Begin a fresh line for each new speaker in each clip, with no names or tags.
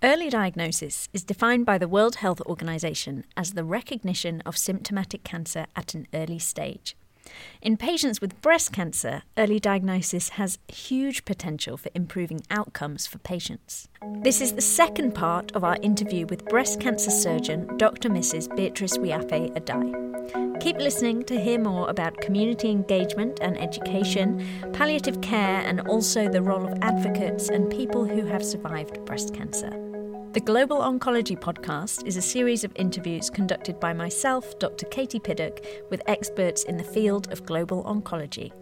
Early diagnosis is defined by the World Health Organization as the recognition of symptomatic cancer at an early stage. In patients with breast cancer, early diagnosis has huge potential for improving outcomes for patients. This is the second part of our interview with breast cancer surgeon Dr. Mrs. Beatrice Wiafe Addai. Keep listening to hear more about community engagement and education, palliative care, and also the role of advocates and people who have survived breast cancer. The Global Oncology Podcast is a series of interviews conducted by myself, Dr. Katie Piddock, with experts in the field of global oncology.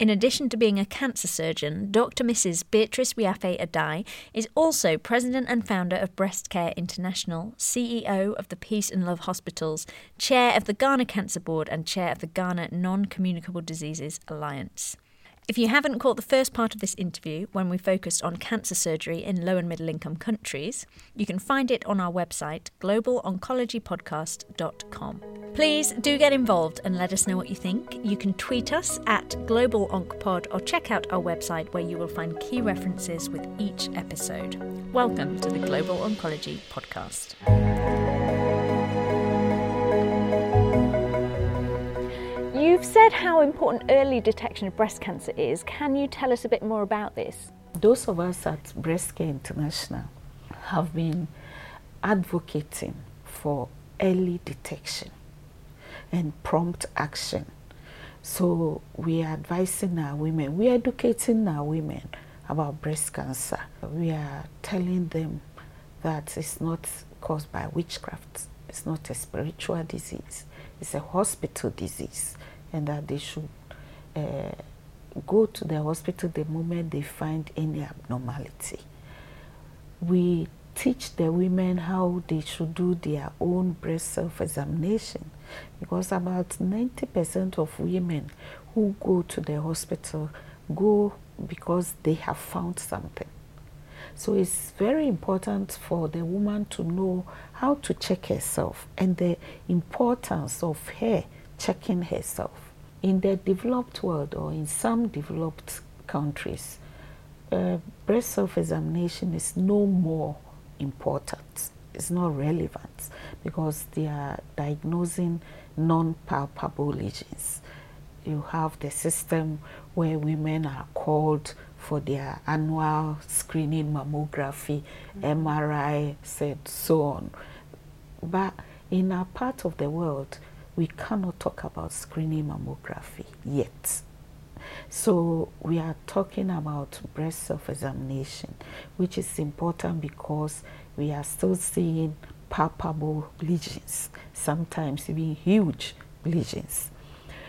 In addition to being a cancer surgeon, Dr. Mrs. Beatrice Wiafe Addai is also president and founder of Breast Care International, CEO of the Peace and Love Hospitals, chair of the Ghana Cancer Board, and chair of the Ghana Non Communicable Diseases Alliance. If you haven't caught the first part of this interview, when we focused on cancer surgery in low and middle income countries, you can find it on our website, globaloncologypodcast.com. Please do get involved and let us know what you think. You can tweet us at globaloncpod or check out our website where you will find key references with each episode. Welcome to the Global Oncology Podcast. You've said how important early detection of breast cancer is. Can you tell us a bit more about this?
Those of us at Breast Care International have been advocating for early detection and prompt action. So we are advising our women, we are educating our women about breast cancer. We are telling them that it's not caused by witchcraft, it's not a spiritual disease, it's a hospital disease and that they should uh, go to the hospital the moment they find any abnormality. We teach the women how they should do their own breast self examination because about 90% of women who go to the hospital go because they have found something. So it's very important for the woman to know how to check herself and the importance of her checking herself. In the developed world or in some developed countries, uh, breast self examination is no more important. It's not relevant because they are diagnosing non palpable lesions. You have the system where women are called for their annual screening mammography, mm -hmm. MRI, said so on. But in our part of the world, we cannot talk about screening mammography yet. So we are talking about breast self-examination, which is important because we are still seeing palpable lesions, sometimes even huge lesions.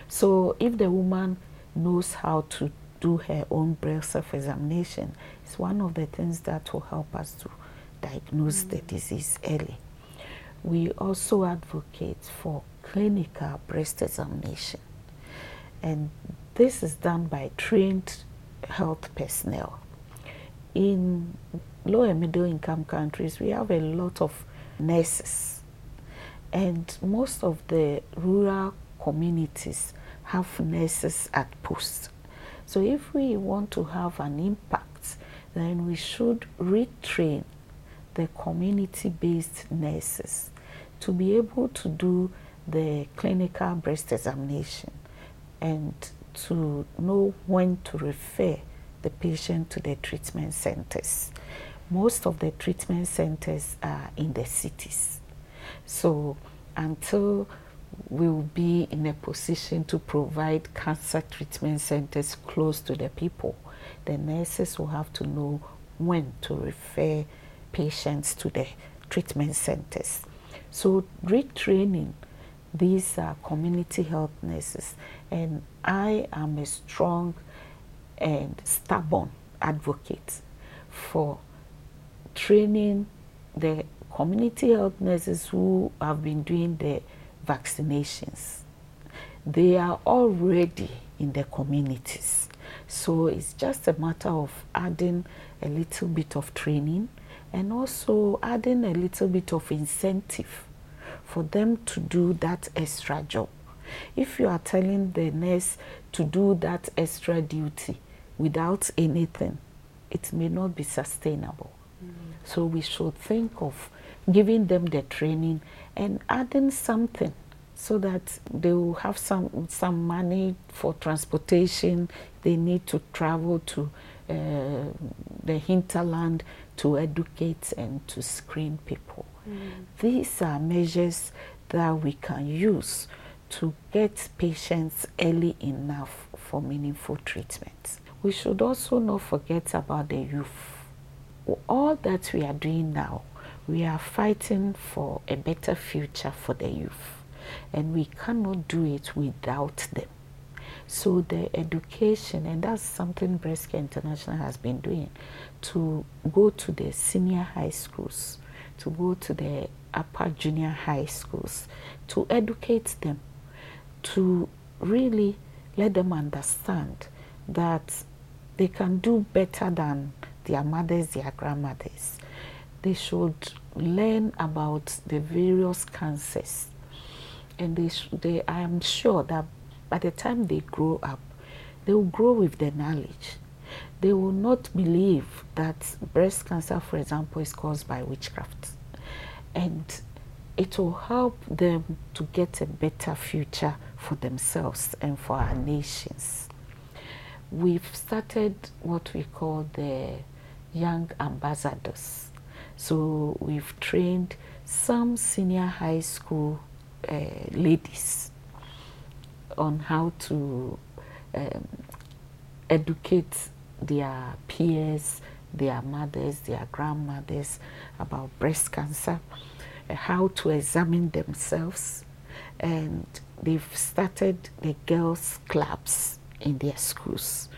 So if the woman knows how to do her own breast self-examination, it's one of the things that will help us to diagnose mm. the disease early. We also advocate for clinical breast examination. And this is done by trained health personnel. In low and middle income countries, we have a lot of nurses. And most of the rural communities have nurses at post. So if we want to have an impact, then we should retrain the community-based nurses to be able to do the clinical breast examination and to know when to refer the patient to the treatment centers. Most of the treatment centers are in the cities. So until we'll be in a position to provide cancer treatment centers close to the people, the nurses will have to know when to refer patients to the treatment centers. So retraining these community health nurses, and I am a strong and stubborn advocate for training the community health nurses who have been doing the vaccinations. They are already in the communities. So it's just a matter of adding a little bit of training and also adding a little bit of incentive for them to do that extra job. If you are telling the nurse to do that extra duty without anything, it may not be sustainable. Mm. So we should think of giving them the training and adding something so that they will have some some money for transportation. They need to travel to uh, the hinterland to educate and to screen people. Mm. These are measures that we can use to get patients early enough for meaningful treatment. We should also not forget about the youth. All that we are doing now, we are fighting for a better future for the youth, and we cannot do it without them. So the education, and that's something Breast Care International has been doing, to go to the senior high schools, to go to the upper junior high schools, to educate them, to really let them understand that they can do better than their mothers, their grandmothers. They should learn about the various cancers. And they, they, I am sure that by the time they grow up, they will grow with the knowledge. They will not believe that breast cancer, for example, is caused by witchcraft. And it will help them to get a better future for themselves and for our nations. We've started what we call the Young Ambassadors. So we've trained some senior high school uh, ladies on how to um, educate their peers, their mothers, their grandmothers about breast cancer, uh, how to examine themselves, and they've started the girls' clubs in their schools.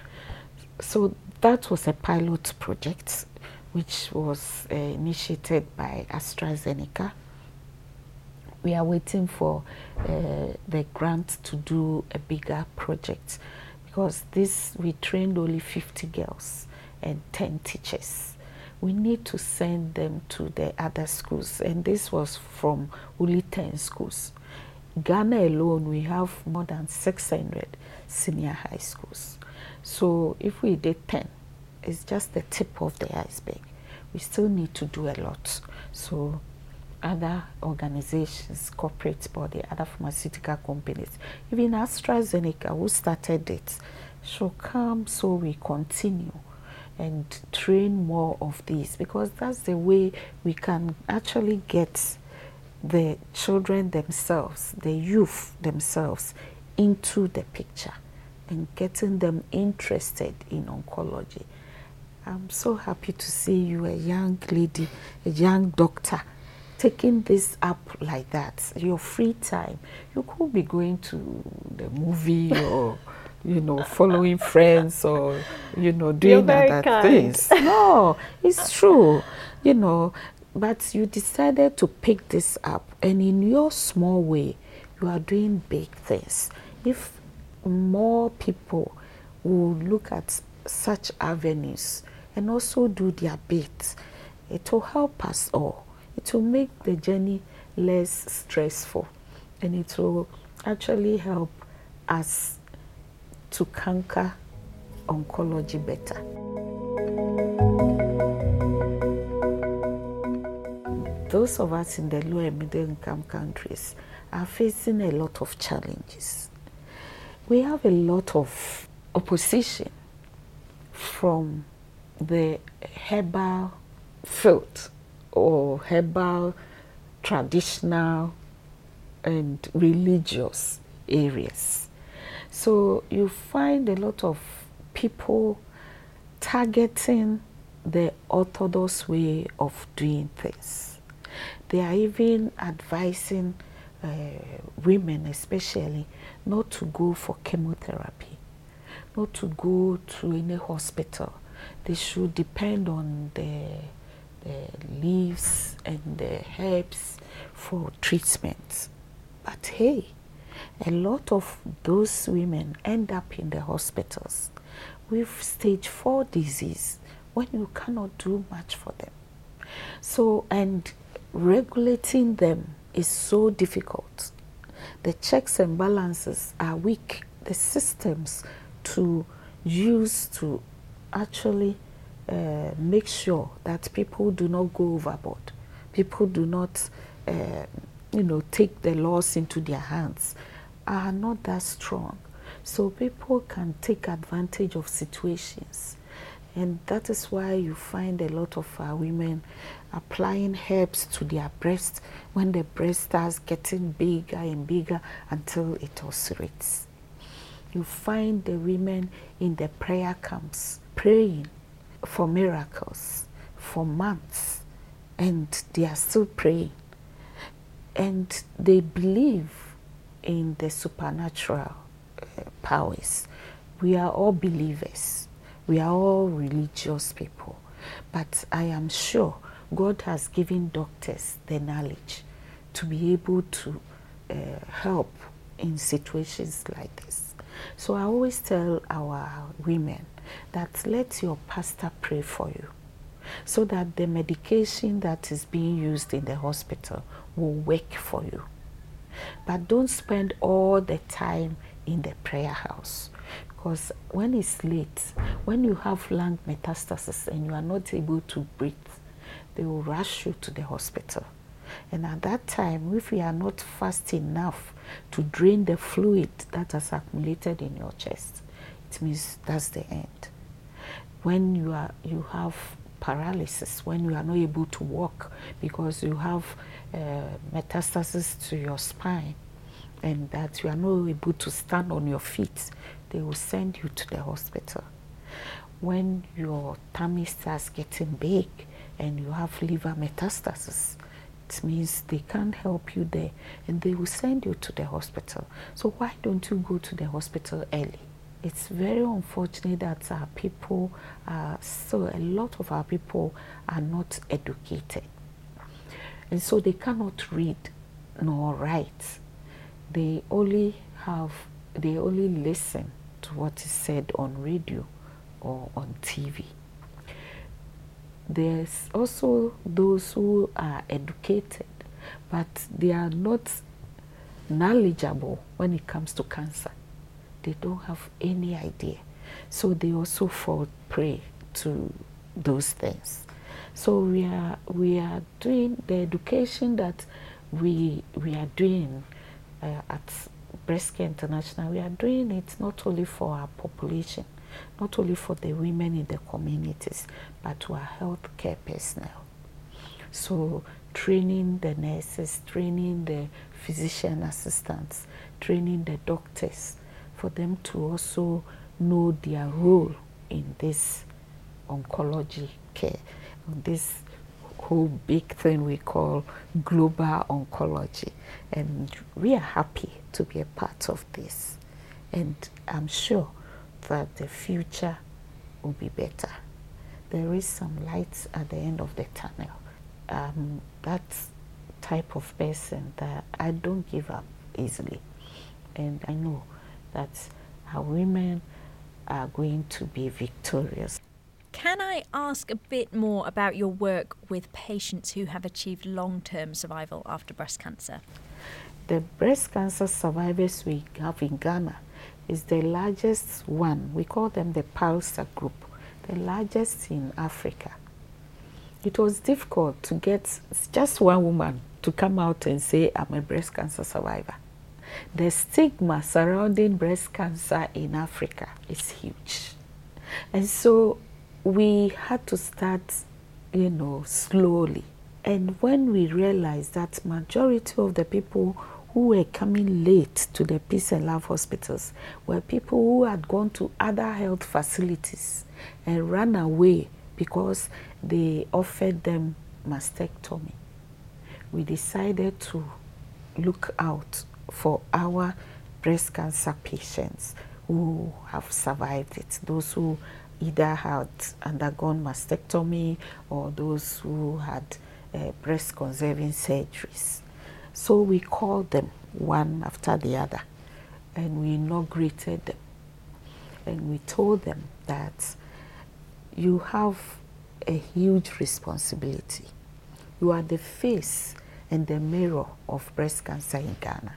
So that was a pilot project which was uh, initiated by AstraZeneca. We are waiting for uh, the grant to do a bigger project because this we trained only 50 girls and 10 teachers. We need to send them to the other schools and this was from only 10 schools. Ghana alone we have more than 600 senior high schools. So if we did 10 it's just the tip of the iceberg we still need to do a lot so other organizations, corporate body, other pharmaceutical companies, even AstraZeneca, who started it, should come so we continue and train more of these because that's the way we can actually get the children themselves, the youth themselves, into the picture and getting them interested in oncology. I'm so happy to see you, a young lady, a young doctor taking this up like that, your free time, you could be going to the movie or, you know, following friends or, you know, doing other kind. things. No, it's true, you know, but you decided to pick this up and in your small way, you are doing big things. If more people will look at such avenues and also do their bit, it will help us all it will make the journey less stressful and it will actually help us to conquer oncology better. Those of us in the low and middle income countries are facing a lot of challenges. We have a lot of opposition from the herbal field or herbal, traditional, and religious areas. So you find a lot of people targeting the orthodox way of doing things. They are even advising uh, women, especially, not to go for chemotherapy, not to go to any hospital. They should depend on the the leaves and the herbs for treatment. But hey, a lot of those women end up in the hospitals with stage 4 disease when you cannot do much for them. So, and regulating them is so difficult. The checks and balances are weak. The systems to use to actually uh, make sure that people do not go overboard. People do not, uh, you know, take the laws into their hands. Are not that strong. So people can take advantage of situations. And that is why you find a lot of uh, women applying herbs to their breast when the breast starts getting bigger and bigger until it ulcerates. You find the women in the prayer camps praying for miracles for months and they are still praying. And they believe in the supernatural uh, powers. We are all believers. We are all religious people. But I am sure God has given doctors the knowledge to be able to uh, help in situations like this. So I always tell our women that let your pastor pray for you so that the medication that is being used in the hospital will work for you. But don't spend all the time in the prayer house because when it's late, when you have lung metastasis and you are not able to breathe, they will rush you to the hospital. And at that time, if you are not fast enough to drain the fluid that has accumulated in your chest, it means that's the end. When you are you have paralysis, when you are not able to walk because you have uh, metastasis to your spine, and that you are not able to stand on your feet, they will send you to the hospital. When your tummy starts getting big, and you have liver metastasis, it means they can't help you there and they will send you to the hospital. So why don't you go to the hospital early? It's very unfortunate that our people so a lot of our people are not educated. And so they cannot read nor write. They only have they only listen to what is said on radio or on TV there's also those who are educated, but they are not knowledgeable when it comes to cancer. They don't have any idea. So they also fall prey to those things. So we are we are doing the education that we we are doing uh, at Breast Care International. We are doing it not only for our population, not only for the women in the communities, but to our healthcare personnel. So training the nurses, training the physician assistants, training the doctors for them to also know their role in this oncology care, this whole big thing we call global oncology. And we are happy to be a part of this. And I'm sure that the future will be better. There is some light at the end of the tunnel. Um, that type of person that I don't give up easily. And I know that our women are going to be victorious.
Can I ask a bit more about your work with patients who have achieved long term survival after breast cancer?
The breast cancer survivors we have in Ghana is the largest one. We call them the PALSA group, the largest in Africa. It was difficult to get just one woman to come out and say, I'm a breast cancer survivor. The stigma surrounding breast cancer in Africa is huge. And so we had to start, you know, slowly. And when we realized that majority of the people who were coming late to the Peace and Love hospitals were people who had gone to other health facilities and ran away because they offered them mastectomy. We decided to look out for our breast cancer patients who have survived it, those who either had undergone mastectomy or those who had uh, breast conserving surgeries. So we called them one after the other and we inaugurated them. And we told them that you have a huge responsibility. You are the face and the mirror of breast cancer in Ghana.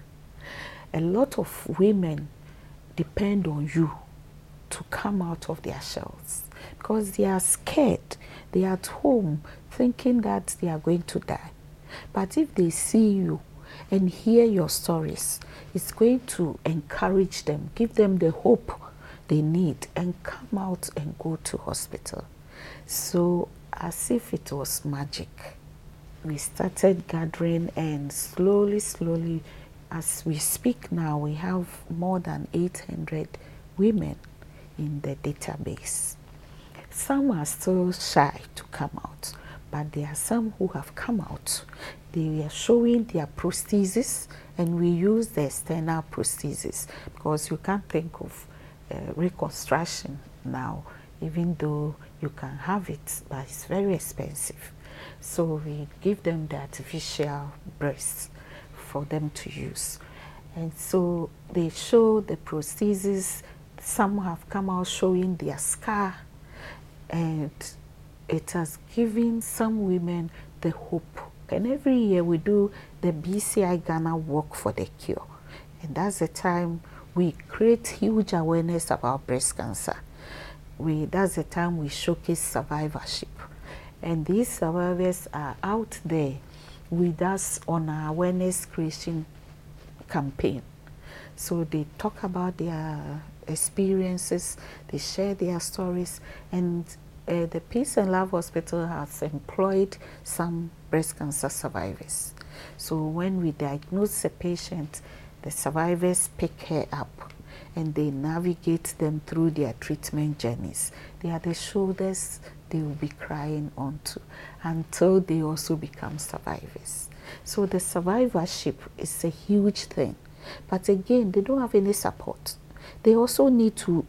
A lot of women depend on you to come out of their shells because they are scared. They are at home thinking that they are going to die. But if they see you and hear your stories, it's going to encourage them, give them the hope they need, and come out and go to hospital. So, as if it was magic, we started gathering, and slowly, slowly, as we speak now, we have more than 800 women in the database. Some are still shy to come out, but there are some who have come out. They are showing their prosthesis, and we use the external prosthesis because you can't think of uh, reconstruction now, even though you can have it, but it's very expensive. So we give them the artificial breasts for them to use. And so they show the prosthesis some have come out showing their scar, and it has given some women the hope. And every year we do the BCI Ghana Walk for the Cure. And that's the time we create huge awareness about breast cancer. We, that's the time we showcase survivorship. And these survivors are out there with us on our awareness creation campaign. So they talk about their experiences, they share their stories, and uh, the Peace and Love Hospital has employed some breast cancer survivors. So when we diagnose a patient, the survivors pick her up and they navigate them through their treatment journeys. They are the shoulders they will be crying onto until they also become survivors. So the survivorship is a huge thing. But again, they don't have any support they also need to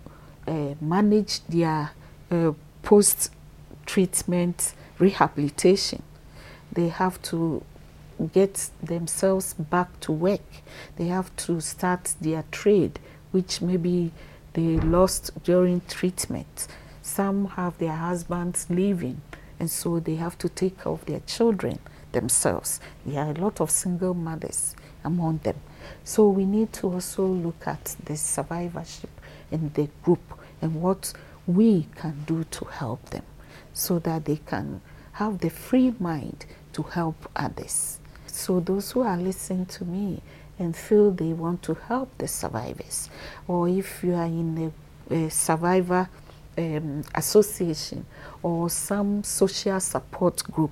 uh, manage their uh, post treatment rehabilitation. They have to get themselves back to work. They have to start their trade, which maybe they lost during treatment. Some have their husbands leaving, and so they have to take care of their children themselves. There are a lot of single mothers among them. So we need to also look at the survivorship in the group and what we can do to help them so that they can have the free mind to help others. So those who are listening to me and feel they want to help the survivors, or if you are in a, a survivor um, association or some social support group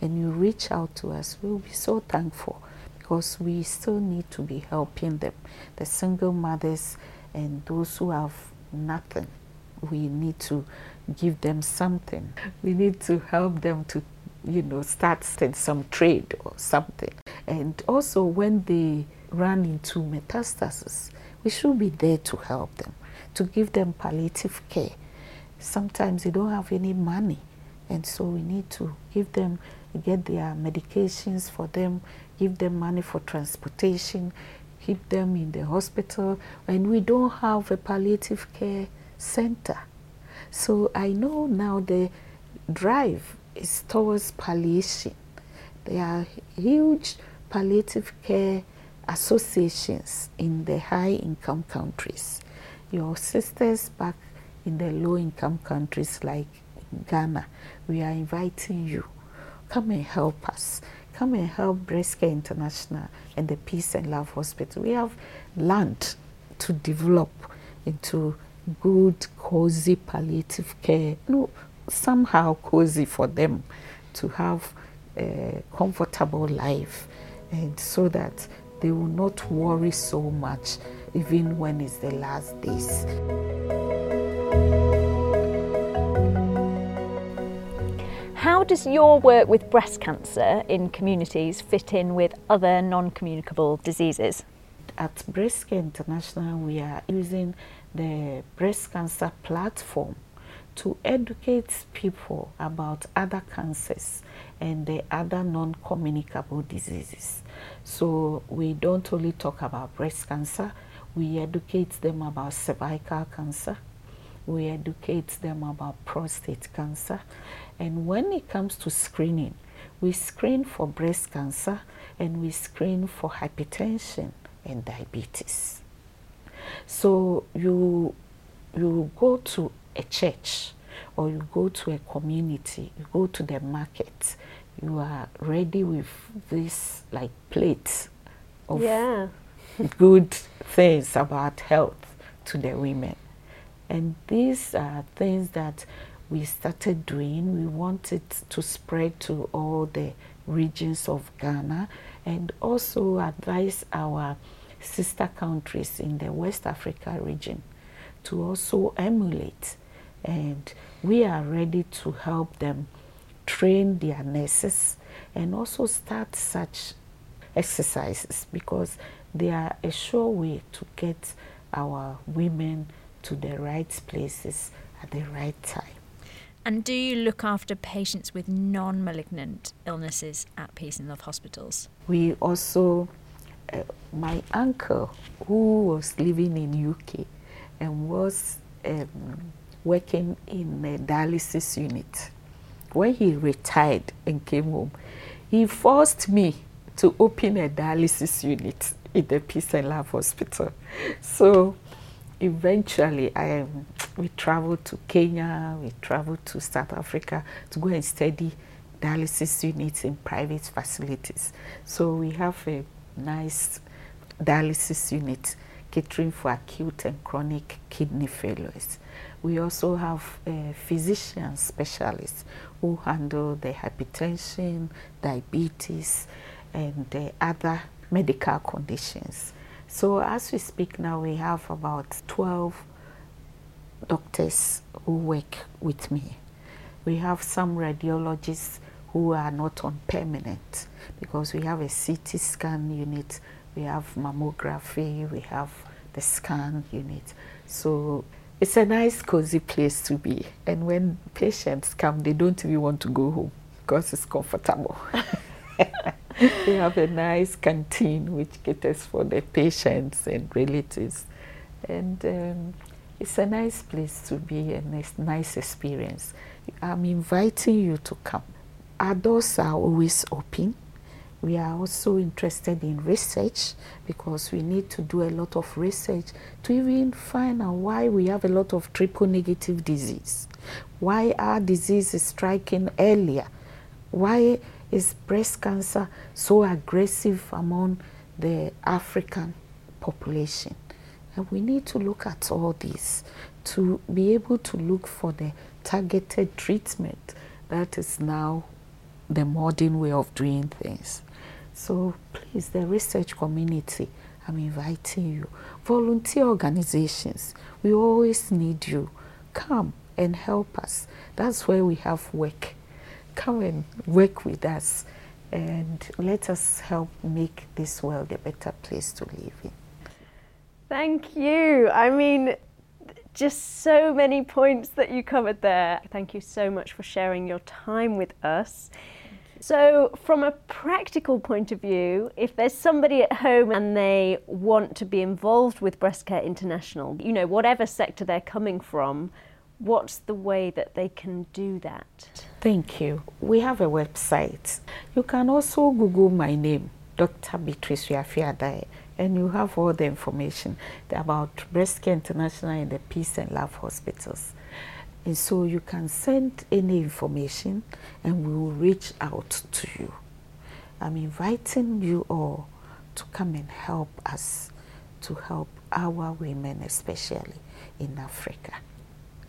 and you reach out to us, we'll be so thankful because we still need to be helping them. The single mothers and those who have nothing, we need to give them something. We need to help them to, you know, start some trade or something. And also when they run into metastasis, we should be there to help them, to give them palliative care. Sometimes they don't have any money, and so we need to give them, get their medications for them, give them money for transportation, keep them in the hospital, and we don't have a palliative care center. So I know now the drive is towards palliation. There are huge palliative care associations in the high income countries. Your sisters back in the low income countries like Ghana, we are inviting you. Come and help us come and help Breast Care International and the Peace and Love Hospital. We have land to develop into good, cozy palliative care. No, somehow cozy for them to have a comfortable life and so that they will not worry so much even when it's the last days.
How does your work with breast cancer in communities fit in with other non communicable diseases?
At Breast Care International, we are using the breast cancer platform to educate people about other cancers and the other non communicable diseases. So, we don't only talk about breast cancer, we educate them about cervical cancer, we educate them about prostate cancer. And when it comes to screening, we screen for breast cancer and we screen for hypertension and diabetes. So you, you go to a church or you go to a community, you go to the market, you are ready with this like plate of
Yeah.
good things about health to the women. And these are things that we started doing. We wanted to spread to all the regions of Ghana and also advise our sister countries in the West Africa region to also emulate. And we are ready to help them train their nurses and also start such exercises because they are a sure way to get our women to the right places at the right time.
And do you look after patients with non malignant illnesses at Peace and Love hospitals?
We also, uh, my uncle who was living in UK and was um, working in a dialysis unit, when he retired and came home, he forced me to open a dialysis unit in the Peace and Love Hospital. So eventually, I um, we traveled to Kenya, we traveled to South Africa to go and study dialysis units in private facilities. So we have a nice dialysis unit catering for acute and chronic kidney failures. We also have uh, physician specialists who handle the hypertension, diabetes, and uh, other medical conditions. So as we speak now, we have about 12 doctors who work with me. We have some radiologists who are not on permanent because we have a CT scan unit, we have mammography, we have the scan unit. So it's a nice cozy place to be. And when patients come, they don't even want to go home because it's comfortable. we have a nice canteen which caters for the patients and relatives. And um, it's a nice place to be and a nice experience. I'm inviting you to come. Our doors are always open. We are also interested in research because we need to do a lot of research to even find out why we have a lot of triple negative disease, why our disease is striking earlier, why is breast cancer so aggressive among the African population. And we need to look at all this to be able to look for the targeted treatment that is now the modern way of doing things. So please, the research community, I'm inviting you. Volunteer organizations, we always need you. Come and help us. That's where we have work. Come and work with us and let us help make this world a better place to live in.
Thank you. I mean, just so many points that you covered there. Thank you so much for sharing your time with us. So, from a practical point of view, if there's somebody at home and they want to be involved with Breast Care International, you know, whatever sector they're coming from, what's the way that they can do that?
Thank you. We have a website. You can also Google my name, Dr. Beatrice Wiafe Addai, and you have all the information about Breast Care International and the Peace and Love Hospitals. And so you can send any information and we will reach out to you. I'm inviting you all to come and help us to help our women, especially in Africa.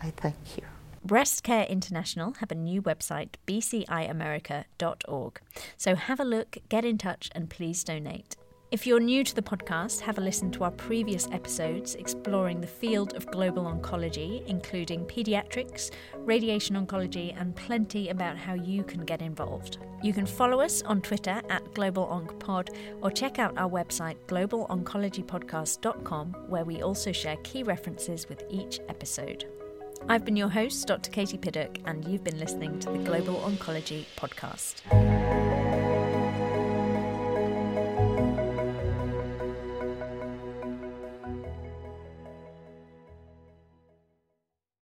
I thank you.
Breast Care International have a new website, bciamerica.org. So have a look, get in touch, and please donate. If you're new to the podcast, have a listen to our previous episodes exploring the field of global oncology, including pediatrics, radiation oncology, and plenty about how you can get involved. You can follow us on Twitter at GlobalOncPod or check out our website, globaloncologypodcast.com, where we also share key references with each episode. I've been your host, Dr. Katie Piddock, and you've been listening to the Global Oncology Podcast.